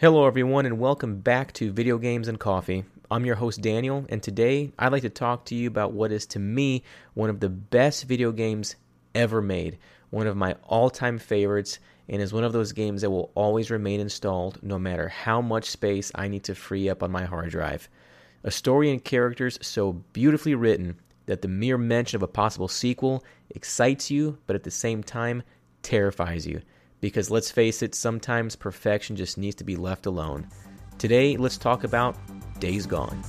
Hello, everyone, and welcome back to Video Games and Coffee. I'm your host, Daniel, and today I'd like to talk to you about what is, to me, one of the best video games ever made, one of my all time favorites, and is one of those games that will always remain installed no matter how much space I need to free up on my hard drive. A story and characters so beautifully written that the mere mention of a possible sequel excites you, but at the same time, terrifies you. Because let's face it, sometimes perfection just needs to be left alone. Today, let's talk about Days Gone.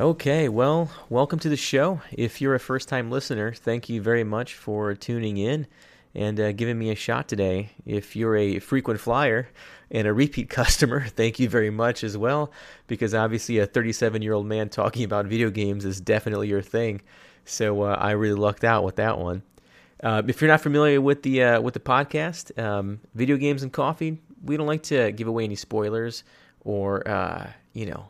Okay, well, welcome to the show. If you're a first time listener, thank you very much for tuning in and uh, giving me a shot today. If you're a frequent flyer and a repeat customer, thank you very much as well, because obviously a 37 year old man talking about video games is definitely your thing. So uh, I really lucked out with that one. Uh, if you're not familiar with the uh, with the podcast, um, video games and coffee, we don't like to give away any spoilers or uh, you know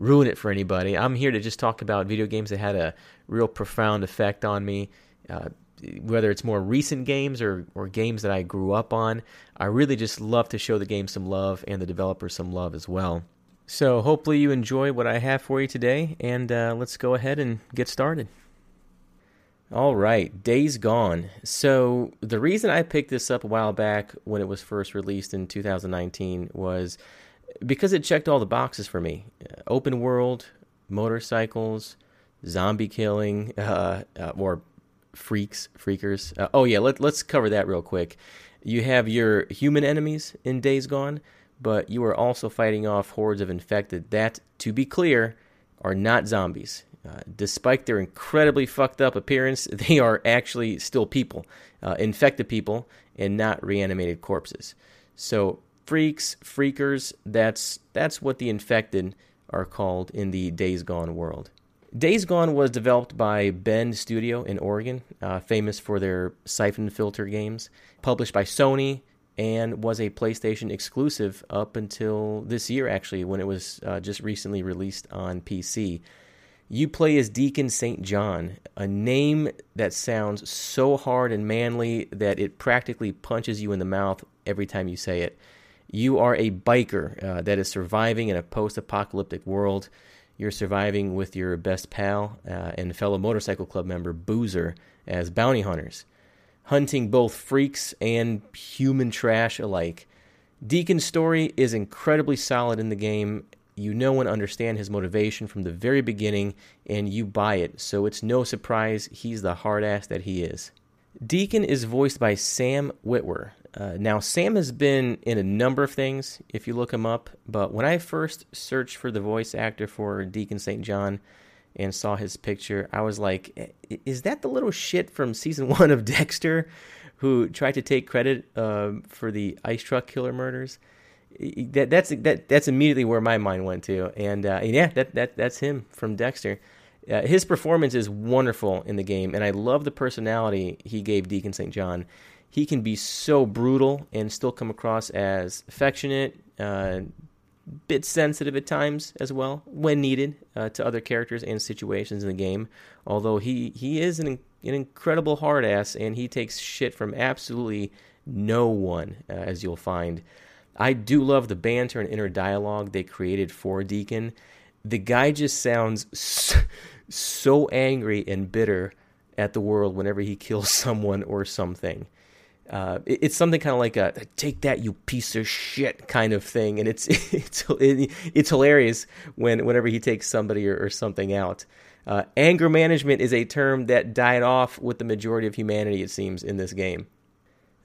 ruin it for anybody. I'm here to just talk about video games that had a real profound effect on me. Uh, whether it's more recent games or, or games that I grew up on, I really just love to show the game some love and the developers some love as well. So, hopefully, you enjoy what I have for you today, and uh, let's go ahead and get started. All right, Days Gone. So, the reason I picked this up a while back when it was first released in 2019 was because it checked all the boxes for me uh, open world, motorcycles, zombie killing, uh, uh, or freaks, freakers. Uh, oh, yeah, let, let's cover that real quick. You have your human enemies in Days Gone, but you are also fighting off hordes of infected that, to be clear, are not zombies. Uh, despite their incredibly fucked up appearance, they are actually still people, uh, infected people, and not reanimated corpses. So freaks, freakers, that's that's what the infected are called in the Days Gone world. Days Gone was developed by Bend Studio in Oregon, uh, famous for their Siphon Filter games, published by Sony, and was a PlayStation exclusive up until this year, actually, when it was uh, just recently released on PC. You play as Deacon St. John, a name that sounds so hard and manly that it practically punches you in the mouth every time you say it. You are a biker uh, that is surviving in a post apocalyptic world. You're surviving with your best pal uh, and fellow motorcycle club member, Boozer, as bounty hunters, hunting both freaks and human trash alike. Deacon's story is incredibly solid in the game. You know and understand his motivation from the very beginning, and you buy it, so it's no surprise he's the hard ass that he is. Deacon is voiced by Sam Witwer, uh, now, Sam has been in a number of things if you look him up, but when I first searched for the voice actor for Deacon St. John and saw his picture, I was like, is that the little shit from season one of Dexter who tried to take credit uh, for the ice truck killer murders? That, that's that, that's immediately where my mind went to, and uh, yeah, that, that that's him from Dexter. Uh, his performance is wonderful in the game, and I love the personality he gave Deacon St. John he can be so brutal and still come across as affectionate, uh, bit sensitive at times as well when needed uh, to other characters and situations in the game. Although he he is an an incredible hard ass and he takes shit from absolutely no one, uh, as you'll find. I do love the banter and inner dialogue they created for Deacon. The guy just sounds so, so angry and bitter at the world whenever he kills someone or something uh, it, it's something kind of like a "take that, you piece of shit" kind of thing, and it's it's it's hilarious when whenever he takes somebody or, or something out. Uh, anger management is a term that died off with the majority of humanity, it seems, in this game.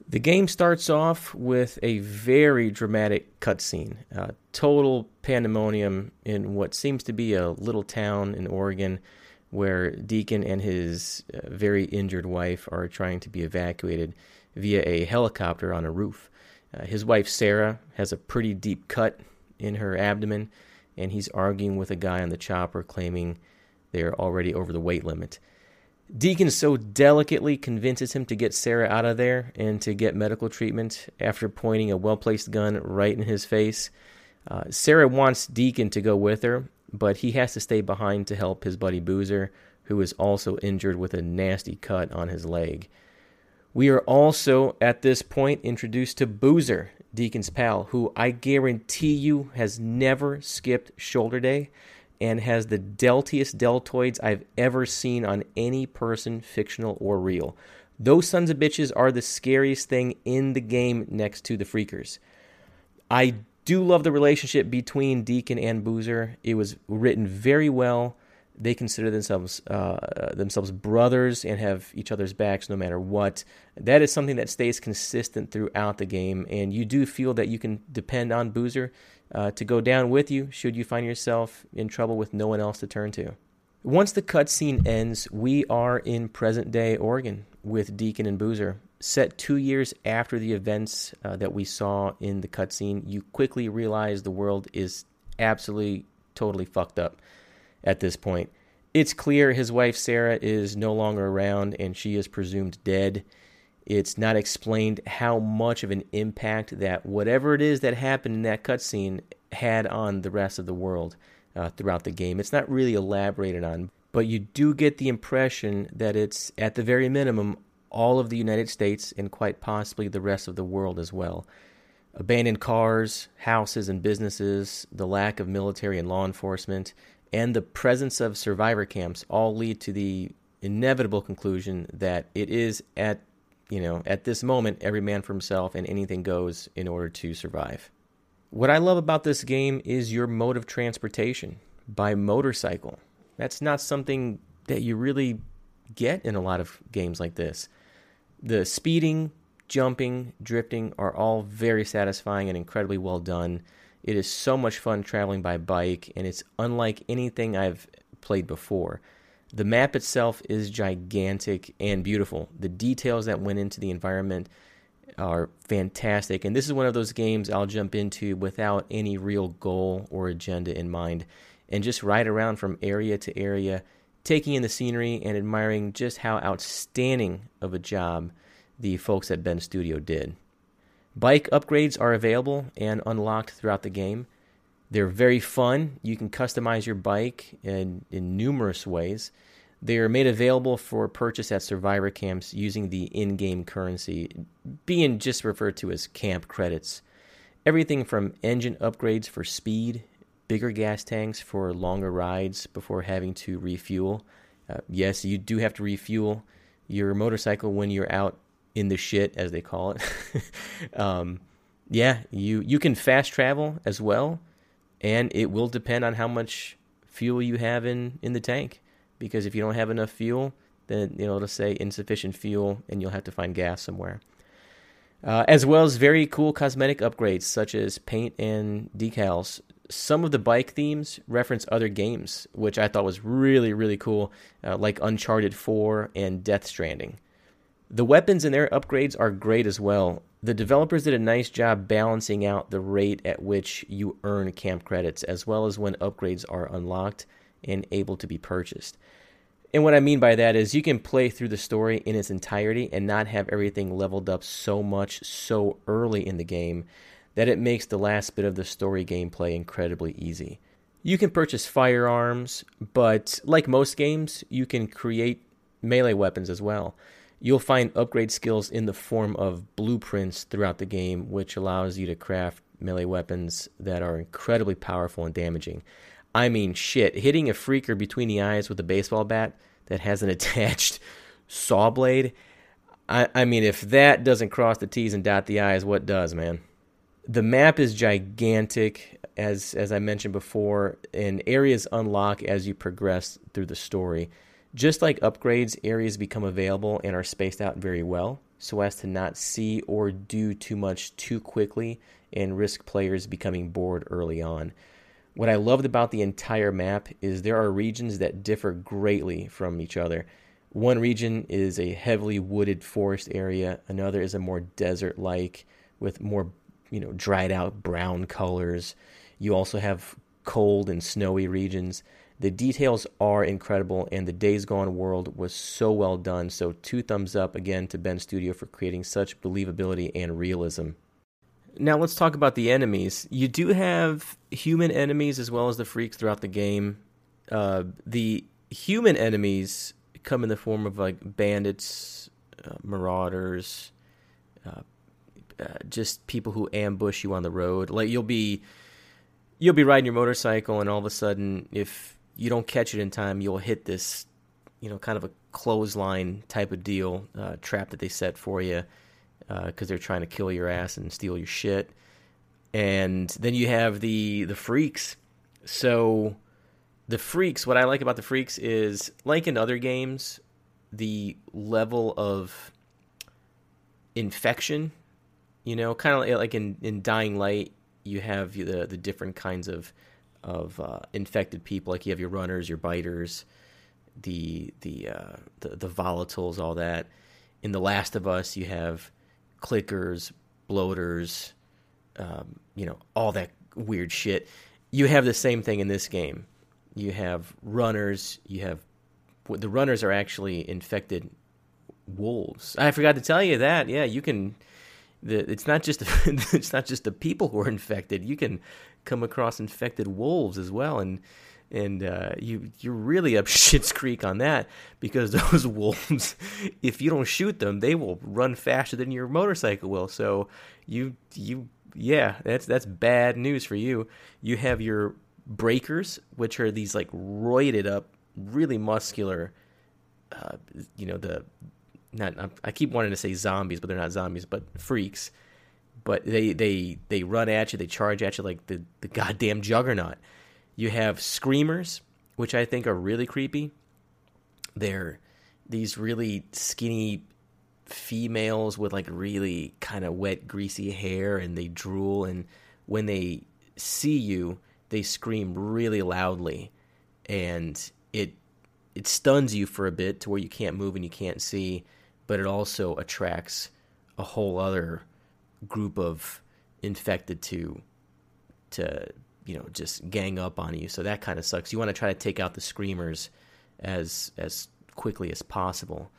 The game starts off with a very dramatic cutscene. Uh, total pandemonium in what seems to be a little town in Oregon where Deacon and his uh, very injured wife are trying to be evacuated via a helicopter on a roof. Uh, his wife, Sarah, has a pretty deep cut in her abdomen, and he's arguing with a guy on the chopper claiming they're already over the weight limit. Deacon so delicately convinces him to get Sarah out of there and to get medical treatment after pointing a well placed gun right in his face. Uh, Sarah wants Deacon to go with her, but he has to stay behind to help his buddy Boozer, who is also injured with a nasty cut on his leg. We are also at this point introduced to Boozer, Deacon's pal, who I guarantee you has never skipped shoulder day and has the deltiest deltoids I've ever seen on any person, fictional or real. Those sons of bitches are the scariest thing in the game next to the freakers. I do love the relationship between Deacon and Boozer. It was written very well. They consider themselves uh, themselves brothers and have each other's backs no matter what. That is something that stays consistent throughout the game, and you do feel that you can depend on Boozer uh, to go down with you should you find yourself in trouble with no one else to turn to. Once the cutscene ends, we are in present day Oregon with Deacon and Boozer. Set two years after the events uh, that we saw in the cutscene, you quickly realize the world is absolutely, totally fucked up at this point. It's clear his wife Sarah is no longer around and she is presumed dead. It's not explained how much of an impact that whatever it is that happened in that cutscene had on the rest of the world uh, throughout the game. It's not really elaborated on, but you do get the impression that it's, at the very minimum, all of the United States and quite possibly the rest of the world as well. Abandoned cars, houses, and businesses, the lack of military and law enforcement, and the presence of survivor camps all lead to the inevitable conclusion that it is at you know at this moment every man for himself and anything goes in order to survive. What i love about this game is your mode of transportation by motorcycle. That's not something that you really get in a lot of games like this. The speeding jumping drifting are all very satisfying and incredibly well done it is so much fun traveling by bike, and it's unlike anything I've played before. The map itself is gigantic and beautiful. The details that went into the environment are fantastic, and this is one of those games I'll jump into without any real goal or agenda in mind and just ride around from area to area, taking in the scenery and admiring just how outstanding of a job the folks at Bend Studio did. Bike upgrades are available and unlocked throughout the game. They're very fun. You can customize your bike in, in numerous ways. They are made available for purchase at survivor camps using the in game currency, being just referred to as camp credits. Everything from engine upgrades for speed, bigger gas tanks for longer rides before having to refuel. Uh, yes, you do have to refuel your motorcycle when you're out in the shit, as they call it. um, yeah, you you can fast travel as well, and it will depend on how much fuel you have in in the tank. Because if you don't have enough fuel, then you know it'll say insufficient fuel, and you'll have to find gas somewhere. Uh, as well as very cool cosmetic upgrades such as paint and decals. Some of the bike themes reference other games, which I thought was really, really cool, uh, like Uncharted 4 and Death Stranding. The weapons and their upgrades are great as well. The developers did a nice job balancing out the rate at which you earn camp credits, as well as when upgrades are unlocked and able to be purchased. And what I mean by that is you can play through the story in its entirety and not have everything leveled up so much so early in the game that it makes the last bit of the story gameplay incredibly easy. You can purchase firearms, but like most games, you can create melee weapons as well. You'll find upgrade skills in the form of blueprints throughout the game, which allows you to craft melee weapons that are incredibly powerful and damaging. I mean, shit, hitting a freaker between the eyes with a baseball bat that has an attached saw blade. I, I mean, if that doesn't cross the T's and dot the I's, what does, man? The map is gigantic, as as I mentioned before, and areas unlock as you progress through the story. Just like upgrades, areas become available and are spaced out very well so as to not see or do too much too quickly and risk players becoming bored early on. What I loved about the entire map is there are regions that differ greatly from each other. One region is a heavily wooded forest area, another is a more desert like with more, you know, dried out brown colors. You also have cold and snowy regions the details are incredible, and the Days Gone world was so well done. So, two thumbs up again to Bend Studio for creating such believability and realism. Now, let's talk about the enemies. You do have human enemies as well as the freaks throughout the game. Uh, the human enemies come in the form of like bandits, uh, marauders, uh, uh just people who ambush you on the road. Like you'll be you'll be riding your motorcycle, and all of a sudden, if you don't catch it in time, you'll hit this, you know, kind of a clothesline type of deal uh, trap that they set for you because uh, they're trying to kill your ass and steal your shit. And then you have the the freaks. So the freaks, what I like about the freaks is like in other games, the level of infection, you know, kind of like in in Dying Light, you have the the different kinds of of uh, infected people. Like you have your runners, your biters, the the, uh, the the volatiles, all that. In The Last of Us, you have clickers, bloaters, um, you know, all that weird shit. You have the same thing in this game. You have runners. You have the runners are actually infected wolves. I forgot to tell you that. Yeah, you can the, it's not just it's not just the people who are infected. You can come across infected wolves as well, and and uh, you you're really up shit's creek on that because those wolves, if you don't shoot them, they will run faster than your motorcycle will. So you you yeah, that's that's bad news for you. You have your breakers, which are these like roided up, really muscular. Uh, you know the not I keep wanting to say zombies, but they're not zombies, but freaks. But they they they run at you, they charge at you like the the goddamn juggernaut. You have screamers, which I think are really creepy. They're these really skinny females with like really kind of wet, greasy hair, and they drool. And when they see you, they scream really loudly, and it it stuns you for a bit to where you can't move and you can't see but it also attracts a whole other group of infected to to you know just gang up on you. So that kind of sucks. You want to try to take out the screamers as as quickly as possible.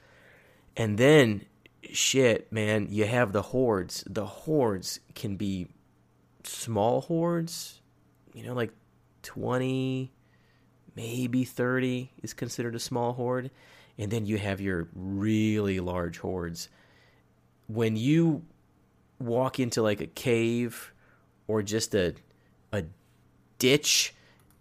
And then shit, man, you have the hordes. The hordes can be small hordes, you know, like 20 maybe 30 is considered a small horde and then you have your really large hordes. When you walk into like a cave or just a a ditch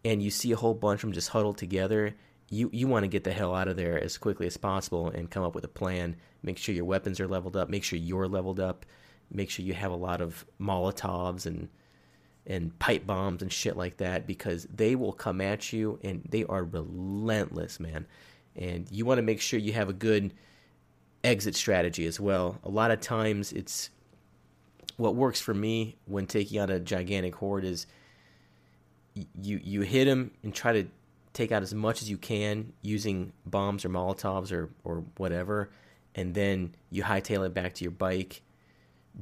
and you see a whole bunch of them just huddled together, you you want to get the hell out of there as quickly as possible and come up with a plan. Make sure your weapons are leveled up. Make sure you're leveled up. Make sure you have a lot of Molotovs and and pipe bombs and shit like that because they will come at you and they are relentless, man and you want to make sure you have a good exit strategy as well. A lot of times, it's what works for me when taking out a gigantic horde is you you hit them and try to take out as much as you can using bombs or molotovs or or whatever, and then you hightail it back to your bike,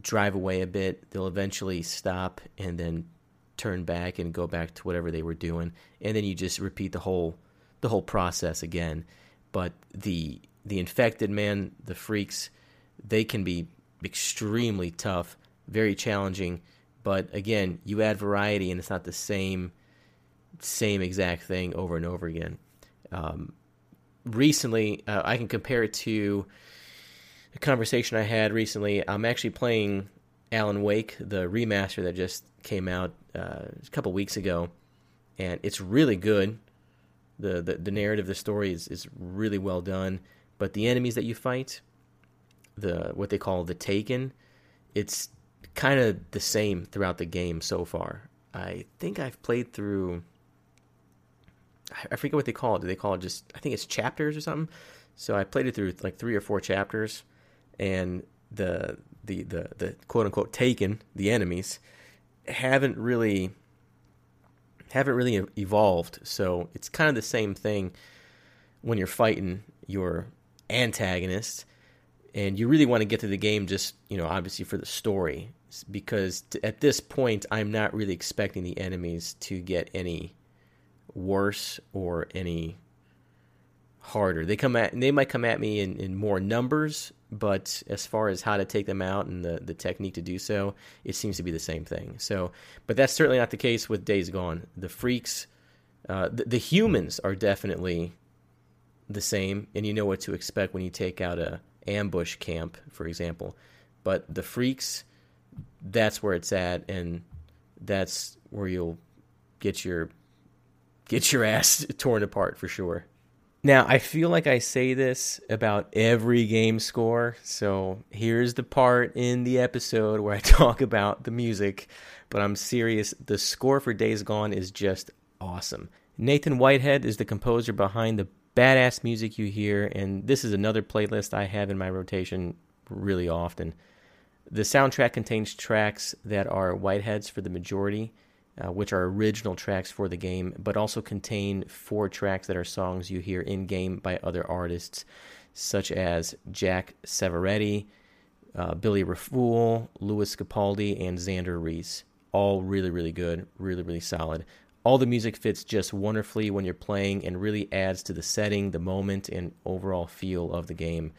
drive away a bit. They'll eventually stop and then turn back and go back to whatever they were doing, and then you just repeat the whole the whole process again but the the infected man, the freaks, they can be extremely tough, very challenging. But again, you add variety, and it's not the same same exact thing over and over again. Um, recently, uh, I can compare it to a conversation I had recently. I'm actually playing Alan Wake, the remaster that just came out uh, a couple weeks ago, and it's really good the, the, the narrative, the story is, is really well done. But the enemies that you fight, the what they call the Taken, it's kind of the same throughout the game so far. I think I've played through. I forget what they call it. Do they call it just? I think it's chapters or something. So I played it through like three or four chapters, and the the the the quote unquote taken the enemies haven't really haven't really evolved. So it's kind of the same thing when you're fighting your antagonist, and you really want to get to the game just you know obviously for the story because t- at this point I'm not really expecting the enemies to get any worse or any harder. They come at they might come at me in, in more numbers, but as far as how to take them out and the, the technique to do so, it seems to be the same thing. So, but that's certainly not the case with Days Gone. The freaks, uh, the, the humans are definitely the same, and you know what to expect when you take out a ambush camp, for example. But the freaks, that's where it's at, and that's where you'll get your get your ass torn apart for sure. Now, I feel like I say this about every game score, so here's the part in the episode where I talk about the music, but I'm serious. The score for Days Gone is just awesome. Nathan Whitehead is the composer behind the badass music you hear, and this is another playlist I have in my rotation really often. The soundtrack contains tracks that are Whitehead's for the majority, uh, which are original tracks for the game, but also contain four tracks that are songs you hear in game by other artists, such as Jack Savoretti, uh, Billy Raffoul, Lewis Capaldi, and Xander Reese. All really, really good, really, really solid. All the music fits just wonderfully when you're playing and really adds to the setting, the moment, and overall feel of the game.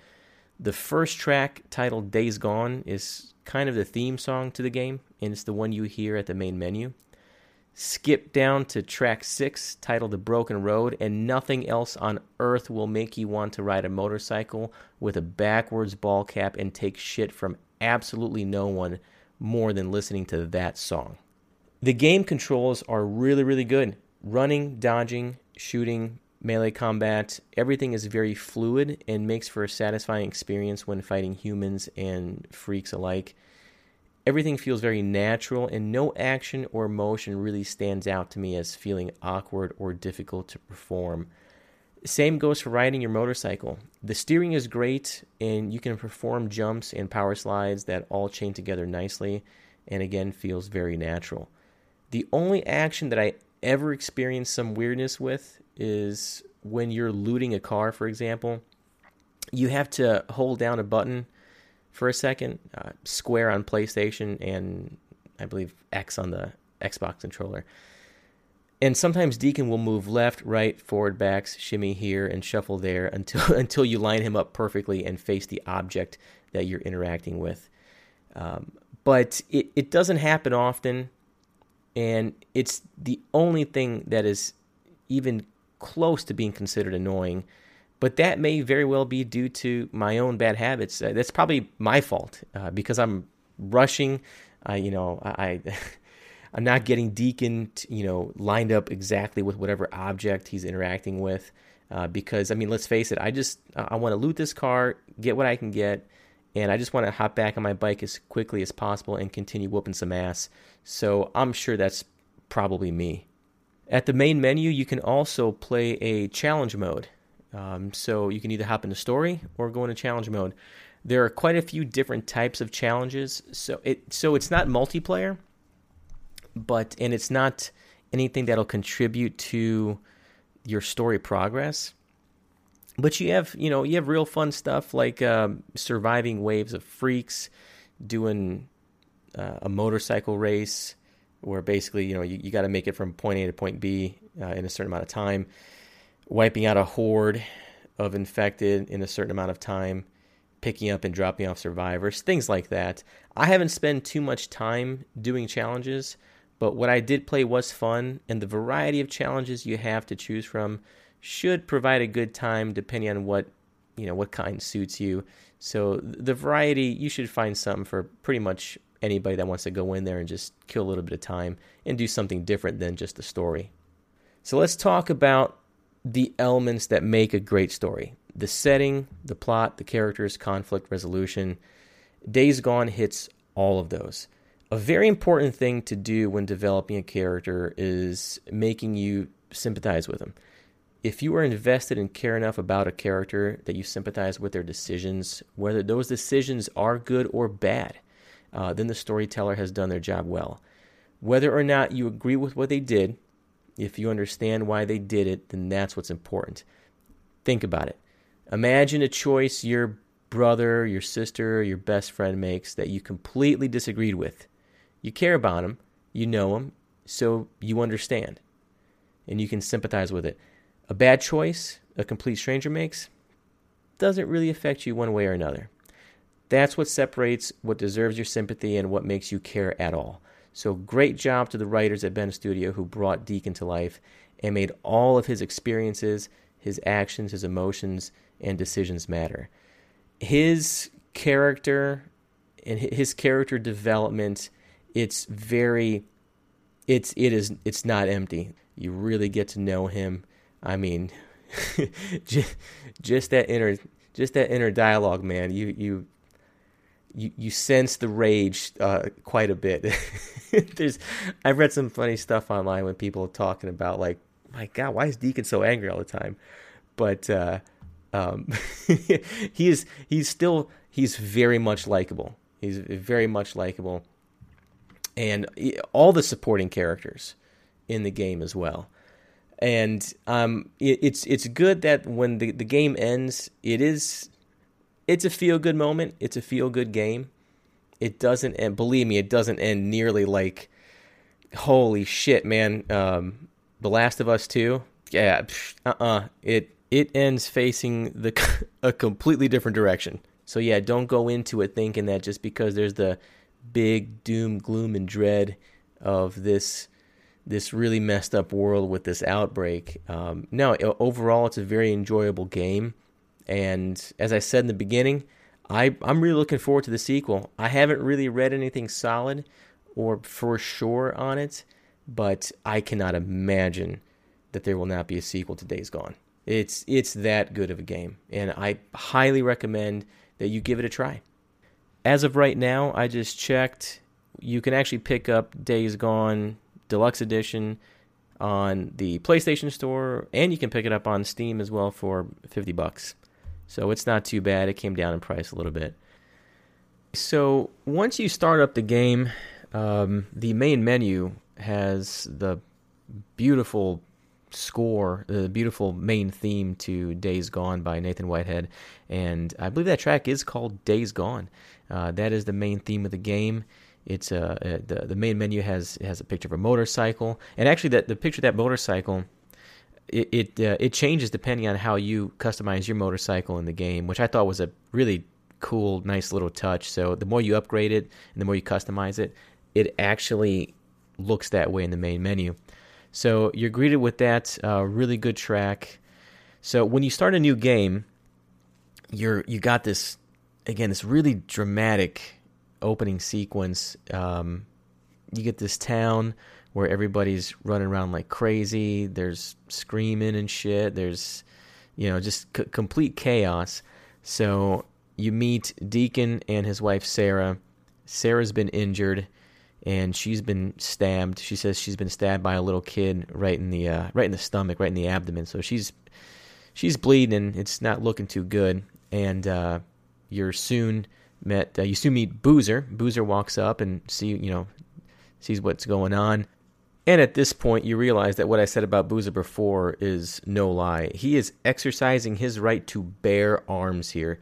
The first track, titled Days Gone, is kind of the theme song to the game, and it's the one you hear at the main menu. Skip down to track six, titled The Broken Road, and nothing else on earth will make you want to ride a motorcycle with a backwards ball cap and take shit from absolutely no one more than listening to that song. The game controls are really, really good. Running, dodging, shooting, melee combat, everything is very fluid and makes for a satisfying experience when fighting humans and freaks alike everything feels very natural, and no action or motion really stands out to me as feeling awkward or difficult to perform. Same goes for riding your motorcycle. The steering is great, and you can perform jumps and power slides that all chain together nicely, and again, feels very natural. The only action that I ever experienced some weirdness with is when you're looting a car, for example. You have to hold down a button for a second. Uh, Square on PlayStation and I believe X on the Xbox controller. And sometimes Deacon will move left, right, forward, backs, shimmy here, and shuffle there until until you line him up perfectly and face the object that you're interacting with. Um, but it, it doesn't happen often, and it's the only thing that is even close to being considered annoying but that may very well be due to my own bad habits. Uh, that's probably my fault uh, because I'm rushing. Uh, you know, I, I'm not getting Deacon, you know, lined up exactly with whatever object he's interacting with. Uh, because I mean, let's face it, I just I want to loot this car, get what I can get, and I just want to hop back on my bike as quickly as possible and continue whooping some ass. So I'm sure that's probably me. At the main menu, you can also play a challenge mode. Um, so you can either hop into story or go into challenge mode. There are quite a few different types of challenges. So it so it's not multiplayer, but and it's not anything that'll contribute to your story progress. But you have you know you have real fun stuff like um, surviving waves of freaks, doing uh, a motorcycle race where basically you know you, you got to make it from point A to point B uh, in a certain amount of time wiping out a horde of infected in a certain amount of time, picking up and dropping off survivors, things like that. I haven't spent too much time doing challenges, but what I did play was fun, and the variety of challenges you have to choose from should provide a good time depending on what you know what kind suits you. So the variety you should find something for pretty much anybody that wants to go in there and just kill a little bit of time and do something different than just the story. So let's talk about the elements that make a great story the setting, the plot, the characters, conflict resolution. Days Gone hits all of those. A very important thing to do when developing a character is making you sympathize with them. If you are invested and care enough about a character that you sympathize with their decisions, whether those decisions are good or bad, uh, then the storyteller has done their job well. Whether or not you agree with what they did, if you understand why they did it, then that's what's important. Think about it. Imagine a choice your brother, your sister, your best friend makes that you completely disagreed with. You care about them, you know them, so you understand. and you can sympathize with it. A bad choice a complete stranger makes doesn't really affect you one way or another. That's what separates what deserves your sympathy and what makes you care at all. So, great job to the writers at Bend Studio who brought Deacon to life and made all of his experiences, his actions, his emotions, and decisions matter. His character and his character development, it's very, it's it is it's not empty. You really get to know him. I mean, just, just that inner just that inner dialogue, man. You you you, you sense the rage uh, quite a bit. There's I've read some funny stuff online when people are talking about like, my God, why is Deacon so angry all the time? But uh, um, he is he's still he's very much likable. He's very much likable, and all the supporting characters in the game as well and um, it, it's it's good that when the, the game ends, it is it's a feel good moment. It's a feel good game. It doesn't and believe me, it doesn't end nearly like holy shit, man. Um, the Last of Us Two, yeah, uh uh-uh. uh it it ends facing the a completely different direction. So yeah, don't go into it thinking that just because there's the big doom, gloom, and dread of this this really messed up world with this outbreak. Um, no, overall, it's a very enjoyable game. And as I said in the beginning, I, I'm really looking forward to the sequel. I haven't really read anything solid or for sure on it, but I cannot imagine that there will not be a sequel to Days Gone. It's it's that good of a game, and I highly recommend that you give it a try. As of right now, I just checked. You can actually pick up Days Gone deluxe edition on the PlayStation Store, and you can pick it up on Steam as well for 50 bucks. So it's not too bad. It came down in price a little bit. So once you start up the game, um, the main menu has the beautiful score, the beautiful main theme to Days Gone by Nathan Whitehead. And I believe that track is called Days Gone. Uh, that is the main theme of the game. It's uh, uh, the the main menu has has a picture of a motorcycle, and actually that the picture of that motorcycle, it it, uh, it changes depending on how you customize your motorcycle in the game, which I thought was a really cool, nice little touch. So the more you upgrade it and the more you customize it, it actually looks that way in the main menu. So you're greeted with that uh, really good track. So when you start a new game, you're you got this again this really dramatic opening sequence, um, you get this town where everybody's running around like crazy. There's screaming and shit. There's, you know, just c- complete chaos. So you meet Deacon and his wife Sarah. Sarah's been injured, and she's been stabbed. She says she's been stabbed by a little kid right in the uh, right in the stomach, right in the abdomen. So she's she's bleeding. It's not looking too good. And uh, you're soon met uh, you soon meet Boozer. Boozer walks up and see you know sees what's going on. And at this point, you realize that what I said about Boozer before is no lie. He is exercising his right to bear arms here.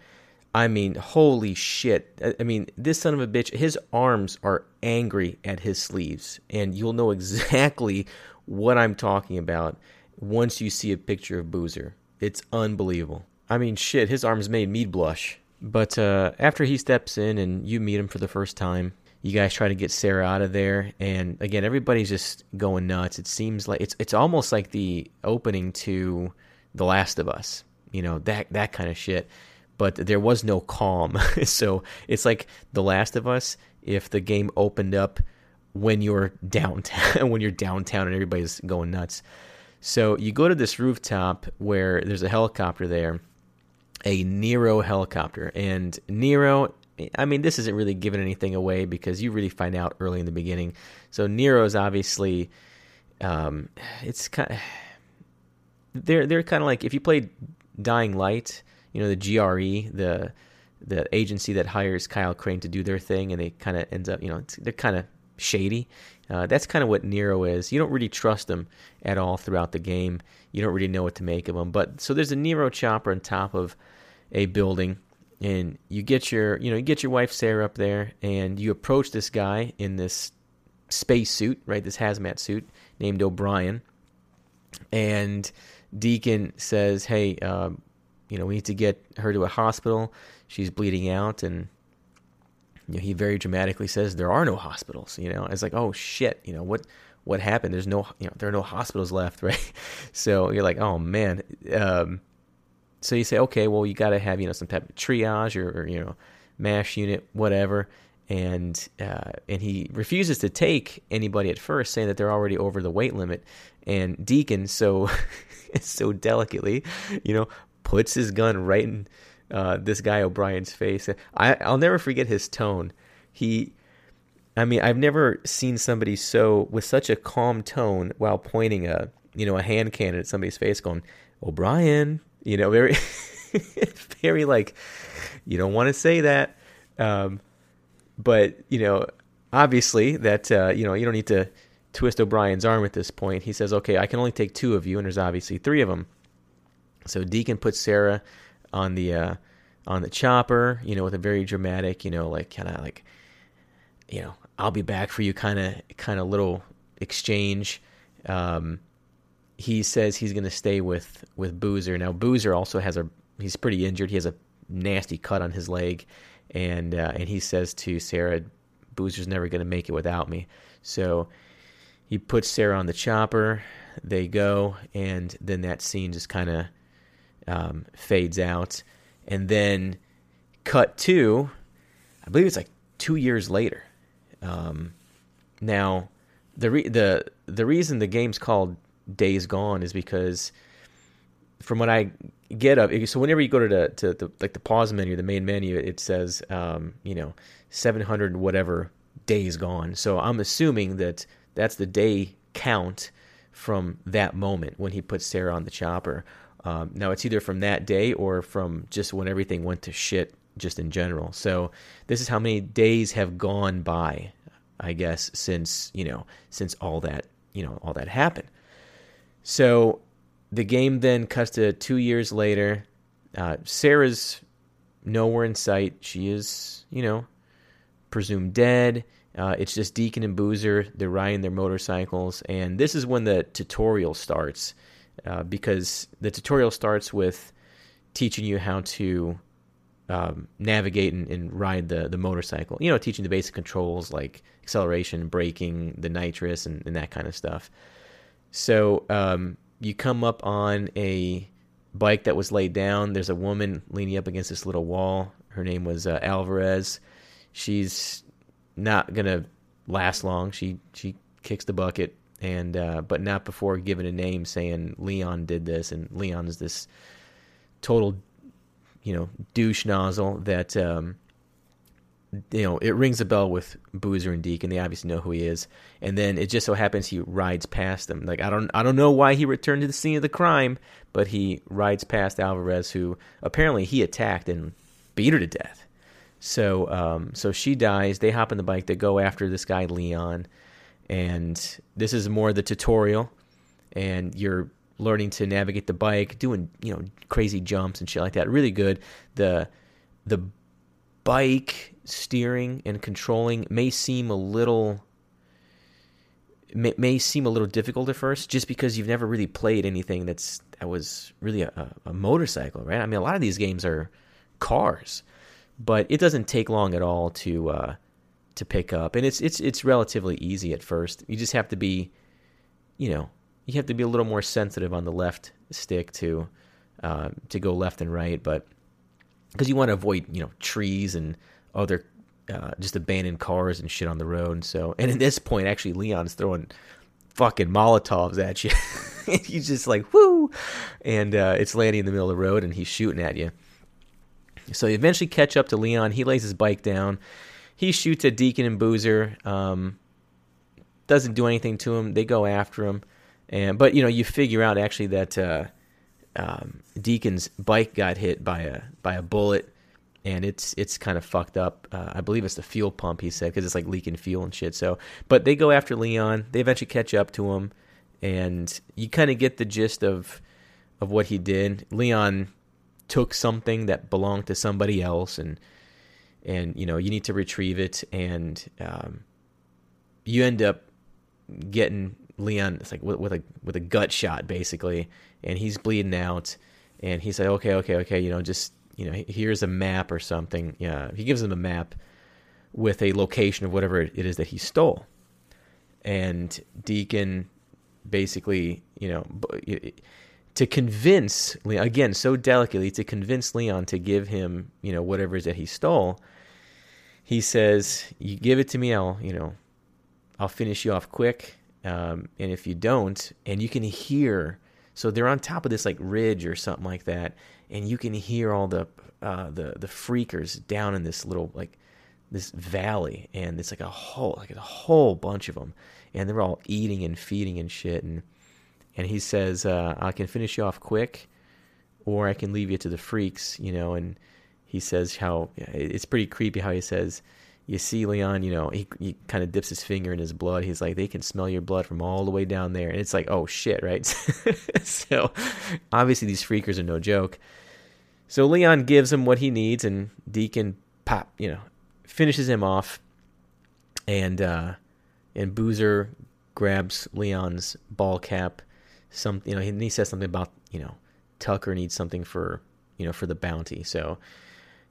I mean, holy shit. I mean, this son of a bitch, his arms are angry at his sleeves. And you'll know exactly what I'm talking about once you see a picture of Boozer. It's unbelievable. I mean, shit, his arms made me blush. But uh, after he steps in and you meet him for the first time, you guys try to get Sarah out of there, and again, everybody's just going nuts. It seems like it's it's almost like the opening to The Last of Us, you know that that kind of shit. But there was no calm, so it's like The Last of Us. If the game opened up when you're downtown, when you're downtown and everybody's going nuts. So you go to this rooftop where there's a helicopter there a Nero helicopter. And Nero, I mean, this isn't really giving anything away because you really find out early in the beginning. So Nero's obviously, um, it's kind of, they're they're kind of like if you played Dying Light, you know the GRE, the the agency that hires Kyle Crane to do their thing, and they kind of ends up, you know, they're kind of shady. Uh, that's kind of what Nero is. You don't really trust them at all throughout the game. You don't really know what to make of them. But so there's a Nero chopper on top of a building and you get your you know you get your wife Sarah up there and you approach this guy in this space suit right this hazmat suit named O'Brien and Deacon says, "Hey, um, you know, we need to get her to a hospital. She's bleeding out." And you know, he very dramatically says, "There are no hospitals." You know, it's like, "Oh shit!" You know what? What happened? There's no, you know, there are no hospitals left, right? so you're like, "Oh man." Um, so you say, "Okay, well, you got to have you know some type of triage or, or you know, mash unit, whatever." and uh, and he refuses to take anybody at first, saying that they're already over the weight limit. And Deacon, so so delicately, you know, puts his gun right in uh, this guy O'Brien's face. I I'll never forget his tone. He, I mean, I've never seen somebody so with such a calm tone while pointing a you know a hand cannon at somebody's face, going O'Brien, you know, very very like you don't want to say that. Um, but you know, obviously that uh, you know you don't need to twist O'Brien's arm at this point. He says, "Okay, I can only take two of you," and there's obviously three of them. So Deacon puts Sarah on the uh, on the chopper, you know, with a very dramatic, you know, like kind of like, you know, I'll be back for you, kind of kind of little exchange. Um, he says he's going to stay with with Boozer. Now Boozer also has a he's pretty injured. He has a nasty cut on his leg, and uh, and he says to Sarah, "Boozer's never going to make it without me." So he puts Sarah on the chopper. They go, and then that scene just kind of um, fades out, and then cut to, I believe it's like two years later. Um, now, the re- the the reason the game's called Days Gone is because, from what I get up. So whenever you go to the to the like the pause menu, the main menu, it says um, you know 700 whatever days gone. So I'm assuming that that's the day count from that moment when he put Sarah on the chopper. Um, now it's either from that day or from just when everything went to shit, just in general. So this is how many days have gone by, I guess, since you know since all that you know all that happened. So the game then cuts to two years later. Uh, Sarah's nowhere in sight. She is, you know, presumed dead. Uh, it's just Deacon and Boozer. They're riding their motorcycles, and this is when the tutorial starts. Uh, because the tutorial starts with teaching you how to um, navigate and, and, ride the, the motorcycle. You know, teaching the basic controls like acceleration, braking, the nitrous, and, and that kind of stuff. So um, you come up on a bike that was laid down. There's a woman leaning up against this little wall. Her name was uh, Alvarez. She's not gonna last long. She she kicks the bucket, and uh, but not before giving a name, saying Leon did this, and Leon is this total, you know, douche nozzle that um, you know, it rings a bell with Boozer and Deke, and They obviously know who he is, and then it just so happens he rides past them. Like I don't, I don't know why he returned to the scene of the crime, but he rides past Alvarez, who apparently he attacked and beat her to death. So, um, so she dies. They hop on the bike. They go after this guy Leon, and this is more the tutorial, and you're learning to navigate the bike, doing you know crazy jumps and shit like that. Really good. The the bike steering and controlling may seem a little may, may seem a little difficult at first just because you've never really played anything that's that was really a, a motorcycle right? I mean a lot of these games are cars but it doesn't take long at all to uh, to pick up. And it's it's it's relatively easy at first. You just have to be you know you have to be a little more sensitive on the left stick to uh, to go left and right. But because you want to avoid you know trees and other uh, just abandoned cars and shit on the road. And so, and at this point, actually, Leon's throwing fucking Molotovs at you. he's just like whoo, and uh, it's landing in the middle of the road, and he's shooting at you. So you eventually catch up to Leon. He lays his bike down. He shoots at Deacon and Boozer. Um, doesn't do anything to him. They go after him, and but you know you figure out actually that uh, um, Deacon's bike got hit by a by a bullet and it's it's kind of fucked up. Uh, I believe it's the fuel pump. He said because it's like leaking fuel and shit. So, but they go after Leon. They eventually catch up to him, and you kind of get the gist of of what he did. Leon took something that belonged to somebody else, and and you know you need to retrieve it, and um, you end up getting Leon, it's like with, with a with a gut shot basically, and he's bleeding out, and he's like, okay, okay, okay, you know, just you know, here's a map or something. Yeah, he gives him a map with a location of whatever it is that he stole, and Deacon basically, you know, to convince again so delicately to convince Leon to give him, you know, whatever it is that he stole. He says, "You give it to me, I'll, you know, I'll finish you off quick." Um, and if you don't, and you can hear, so they're on top of this like ridge or something like that, and you can hear all the uh, the the freakers down in this little like this valley, and it's like a whole like a whole bunch of them, and they're all eating and feeding and shit, and and he says, uh, "I can finish you off quick, or I can leave you to the freaks," you know, and he says how it's pretty creepy how he says you see Leon, you know, he, he kind of dips his finger in his blood. He's like, they can smell your blood from all the way down there. And it's like, oh shit, right? so obviously these freakers are no joke. So Leon gives him what he needs, and Deacon pop, you know, finishes him off. And uh, and Boozer grabs Leon's ball cap. Some, you know, he, he says something about, you know, Tucker needs something for, you know, for the bounty. So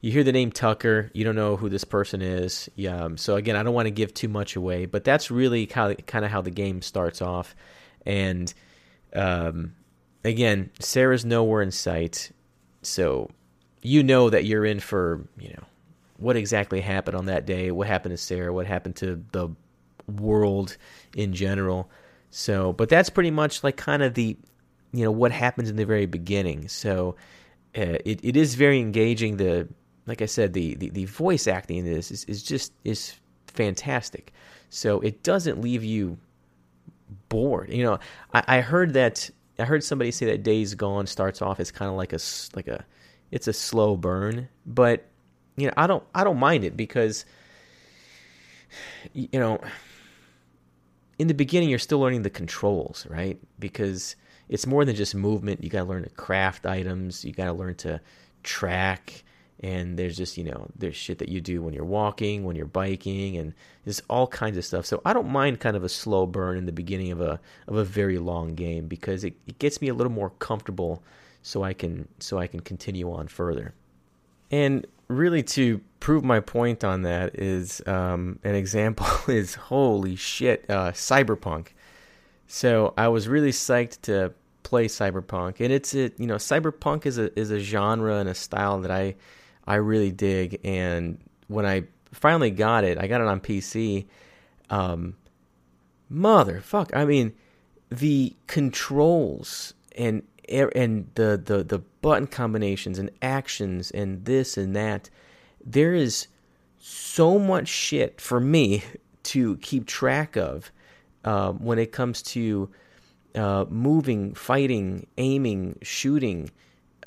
you hear the name Tucker, you don't know who this person is. Yeah, um, so again, I don't want to give too much away, but that's really how, kind of how the game starts off. And um, again, Sarah's nowhere in sight, so you know that you're in for you know what exactly happened on that day, what happened to Sarah, what happened to the world in general. So, but that's pretty much like kind of the you know what happens in the very beginning. So. Uh, it, it is very engaging. The like I said, the, the, the voice acting in this is, is just is fantastic. So it doesn't leave you bored. You know, I, I heard that I heard somebody say that Days Gone starts off as kind of like a like a it's a slow burn, but you know I don't I don't mind it because you know in the beginning you're still learning the controls, right? Because it's more than just movement. You got to learn to craft items. You got to learn to track and there's just you know there's shit that you do when you're walking when you're biking and there's all kinds of stuff. So i don't mind kind of a slow burn in the beginning of a of a very long game because it, it gets me a little more comfortable so i can so i can continue on further. And really to prove my point on that is um, an example is holy shit uh, cyberpunk. So i was really psyched to play cyberpunk and it's it you know cyberpunk is a is a genre and a style that i I really dig. And when I finally got it, I got it on PC. Um, motherfuck! I mean, the controls and and the, the the button combinations and actions and this and that. There is so much shit for me to keep track of uh, when it comes to uh, moving, fighting, aiming, shooting.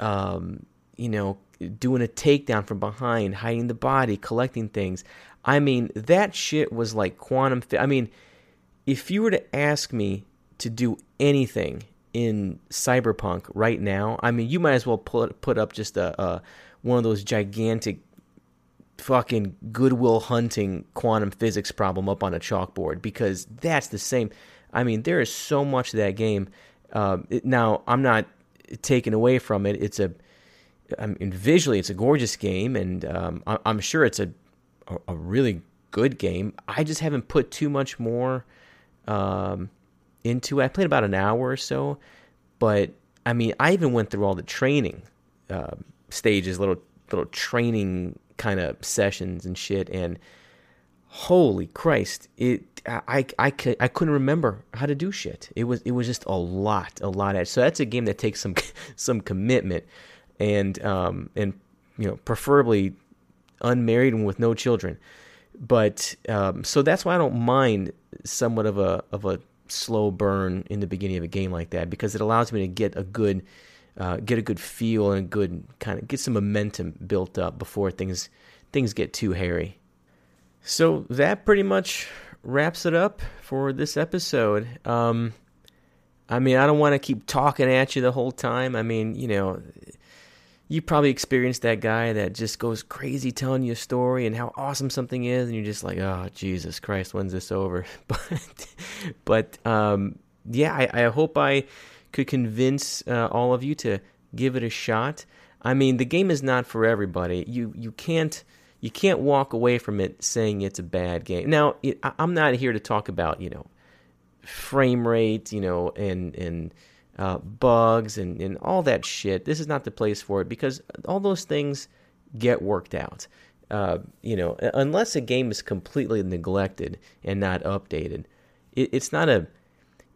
Um, you know, doing a takedown from behind, hiding the body, collecting things. I mean, that shit was like quantum. Fi- I mean, if you were to ask me to do anything in Cyberpunk right now, I mean, you might as well put put up just a, a one of those gigantic fucking goodwill hunting quantum physics problem up on a chalkboard because that's the same. I mean, there is so much to that game. Uh, it, now, I'm not taken away from it. It's a I mean, visually, it's a gorgeous game, and um, I, am sure it's a, a really good game. I just haven't put too much more um, into it. I played about an hour or so, but I mean, I even went through all the training uh, stages, little little training kind of sessions and shit, and holy Christ, it I, I, I, I couldn't remember how to do shit. It was it was just a lot, a lot. So that's a game that takes some some commitment and um, and you know preferably unmarried and with no children. But um, so that's why I don't mind somewhat of a of a slow burn in the beginning of a game like that because it allows me to get a good uh, get a good feel and a good kind of get some momentum built up before things things get too hairy. So that pretty much wraps it up for this episode. Um, I mean, I don't want to keep talking at you the whole time. I mean, you know, you probably experienced that guy that just goes crazy telling you a story and how awesome something is and you're just like oh jesus christ when's this over but but um yeah, I, I hope I could convince uh, all of you to give it a shot. I mean, the game is not for everybody. You you can't you can't walk away from it saying it's a bad game. Now, it, I'm not here to talk about you know frame rate, you know, and and uh, bugs and and all that shit. This is not the place for it because all those things get worked out. Uh, you know, unless a game is completely neglected and not updated, it, it's not a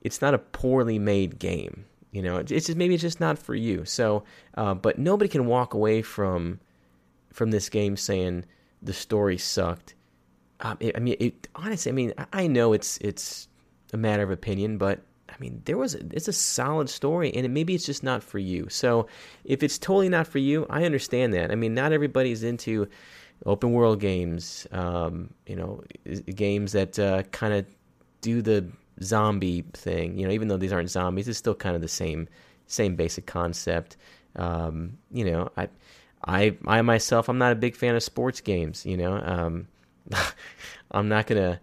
it's not a poorly made game. You know, it's just maybe it's just not for you. So, uh, but nobody can walk away from from this game saying the story sucked. Um, it, I mean, it, honestly, I mean, I know it's it's a matter of opinion, but I mean, there was a, it's a solid story, and it, maybe it's just not for you. So, if it's totally not for you, I understand that. I mean, not everybody's into open world games. Um, you know, games that uh, kind of do the zombie thing. You know, even though these aren't zombies, it's still kind of the same same basic concept. Um, you know, I I I myself I'm not a big fan of sports games. You know, um, I'm not gonna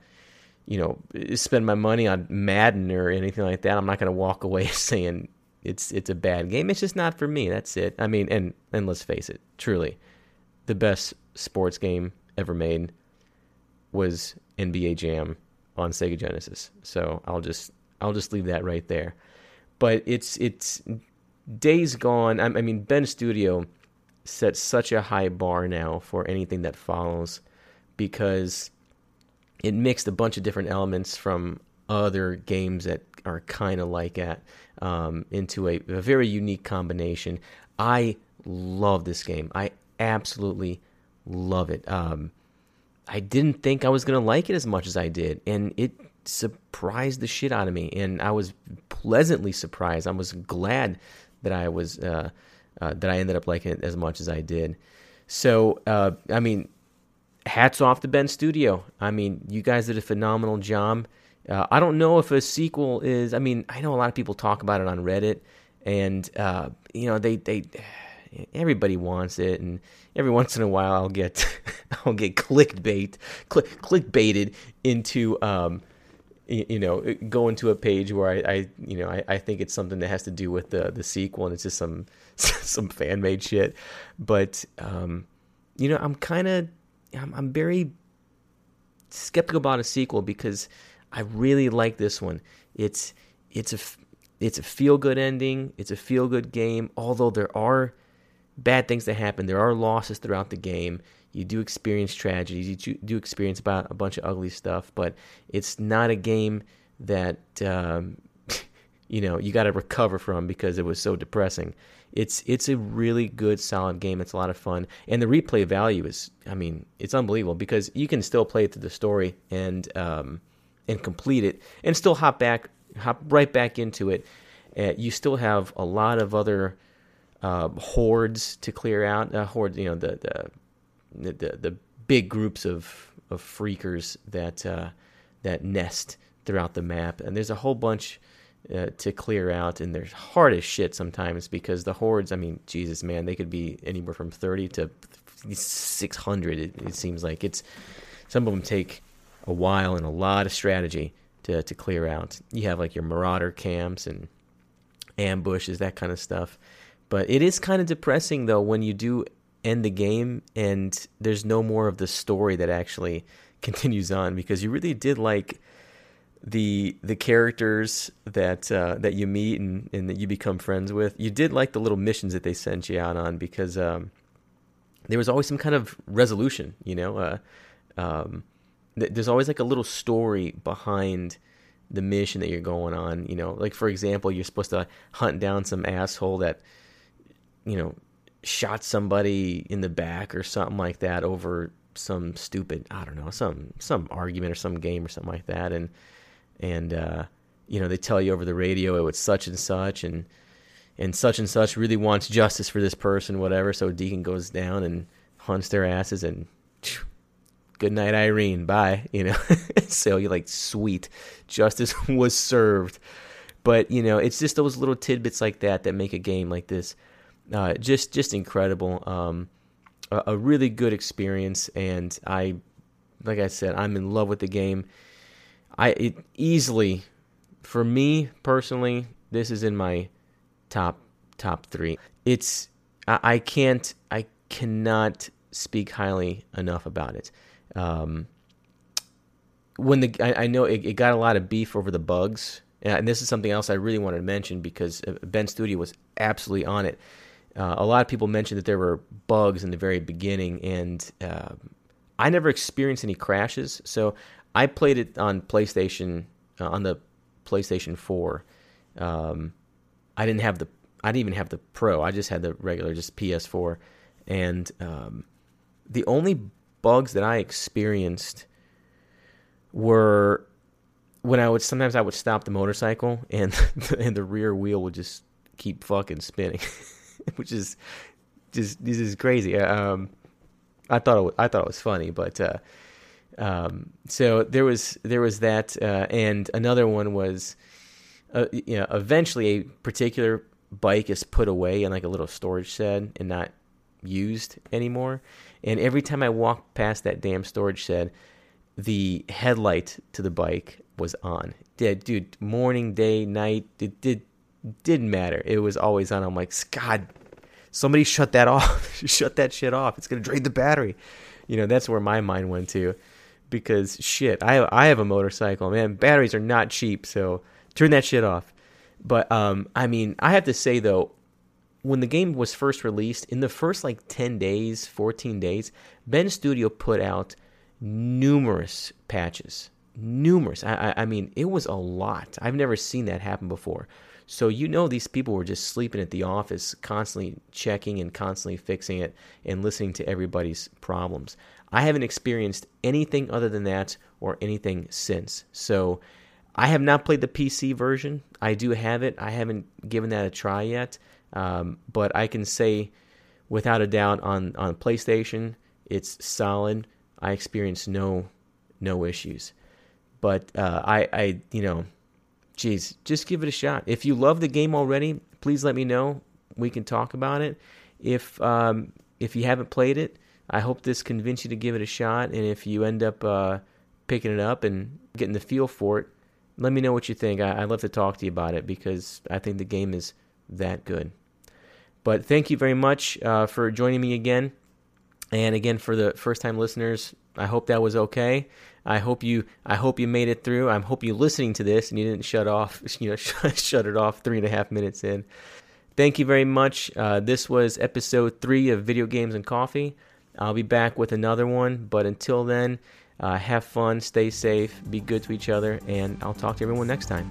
you know spend my money on Madden or anything like that. I'm not gonna walk away saying it's it's a bad game. It's just not for me. That's it. I mean, and and let's face it, truly, the best sports game ever made was NBA Jam on Sega Genesis. So I'll just I'll just leave that right there. But it's it's days gone. I, I mean, Bend Studio set such a high bar now for anything that follows because it mixed a bunch of different elements from other games that are kind of like that um, into a, a very unique combination. I love this game. I absolutely love it. Um, I didn't think I was going to like it as much as I did, and it surprised the shit out of me. And I was pleasantly surprised. I was glad that I was uh, uh, that I ended up liking it as much as I did. So, uh, I mean, hats off to Bend Studio. I mean, you guys did a phenomenal job. Uh, I don't know if a sequel is. I mean, I know a lot of people talk about it on Reddit, and uh, you know, they they everybody wants it, and every once in a while I'll get I'll get clickbait click clickbaited into um, you know going to a page where I, I you know I, I, think it's something that has to do with the the sequel and it's just some some fan made shit but um, you know I'm kind of I'm, I'm very skeptical about a sequel because I really like this one it's it's a it's a feel good ending it's a feel good game although there are bad things that happen. There are losses throughout the game. You do experience tragedies. You do experience about a bunch of ugly stuff, but it's not a game that um, you know you got to recover from because it was so depressing. It's it's a really good, solid game. It's a lot of fun, and the replay value is, I mean, it's unbelievable because you can still play through the story and um, and complete it, and still hop back, hop right back into it. Uh, you still have a lot of other uh, hordes to clear out. Uh, hordes, you know, the the the, the big groups of of freakers that uh, that nest throughout the map, and there's a whole bunch uh, to clear out, and they're hard as shit sometimes because the hordes. I mean, Jesus, man, they could be anywhere from thirty to six hundred. It, it seems like it's some of them take a while and a lot of strategy to to clear out. You have like your marauder camps and ambushes, that kind of stuff. But it is kind of depressing though when you do end the game and there's no more of the story that actually continues on because you really did like the the characters that uh, that you meet and, and that you become friends with. You did like the little missions that they sent you out on because um, there was always some kind of resolution. You know, uh, um, th- there's always like a little story behind the mission that you're going on. You know, like for example, you're supposed to hunt down some asshole that you know, shot somebody in the back or something like that over some stupid, I don't know, some some argument or some game or something like that, and and uh, you know they tell you over the radio it was such and such and and such and such really wants justice for this person, whatever. So Deacon goes down and hunts their asses and. good night, Irene. Bye. You know, so you're like, sweet, justice was served. But you know, it's just those little tidbits like that that make a game like this uh, just just incredible. Um, a, a, really good experience, and I, like I said, I'm in love with the game. I it easily for me personally, this is in my top top three. It's I, I can't I cannot speak highly enough about it. Um, when the I, I know it, it, got a lot of beef over the bugs, and this is something else I really wanted to mention because Bend Studio was absolutely on it. Uh, a lot of people mentioned that there were bugs in the very beginning, and uh, I never experienced any crashes. So I played it on PlayStation uh, on the PlayStation Four. Um, I didn't have the I didn't even have the Pro. I just had the regular, just PS4, and um, the only bugs that I experienced were when I would sometimes I would stop the motorcycle and and the rear wheel would just keep fucking spinning, which is just this is crazy. Um, I thought it was, I thought it was funny, but uh, um, so there was there was that, uh, and another one was, uh, you know, eventually a particular bike is put away in like a little storage shed and not used anymore. And every time I walked past that damn storage shed, the headlight to the bike was on. Did dude, morning, day, night, it did didn't matter. It was always on. I'm like, God, somebody shut that off. shut that shit off. It's gonna drain the battery. You know, that's where my mind went to. Because shit, I I have a motorcycle, man. Batteries are not cheap, so turn that shit off. But um, I mean, I have to say though, when the game was first released, in the first like 10 days, 14 days, Bend Studio put out numerous patches. Numerous. I, I, mean, it was a lot. I've never seen that happen before. So you know these people were just sleeping at the office, constantly checking and constantly fixing it and listening to everybody's problems. I haven't experienced anything other than that or anything since. So I have not played the PC version. I do have it. I haven't given that a try yet. Um, but I can say without a doubt on, on PlayStation, it's solid. I experienced no no issues. But uh, I, I, you know, geez, just give it a shot. If you love the game already, please let me know. We can talk about it. If um, if you haven't played it, I hope this convinced you to give it a shot. And if you end up uh, picking it up and getting the feel for it, let me know what you think. I, would love to talk to you about it because I think the game is that good. But thank you very much uh, for joining me again. And again, for the first time listeners, I hope that was okay. I hope you I hope you made it through. I hope you're listening to this and you didn't shut off you know shut it off three and a half minutes in. Thank you very much. Uh, this was episode three of Video Games and Coffee. I'll be back with another one, but until then, uh, have fun, stay safe, be good to each other, and I'll talk to everyone next time.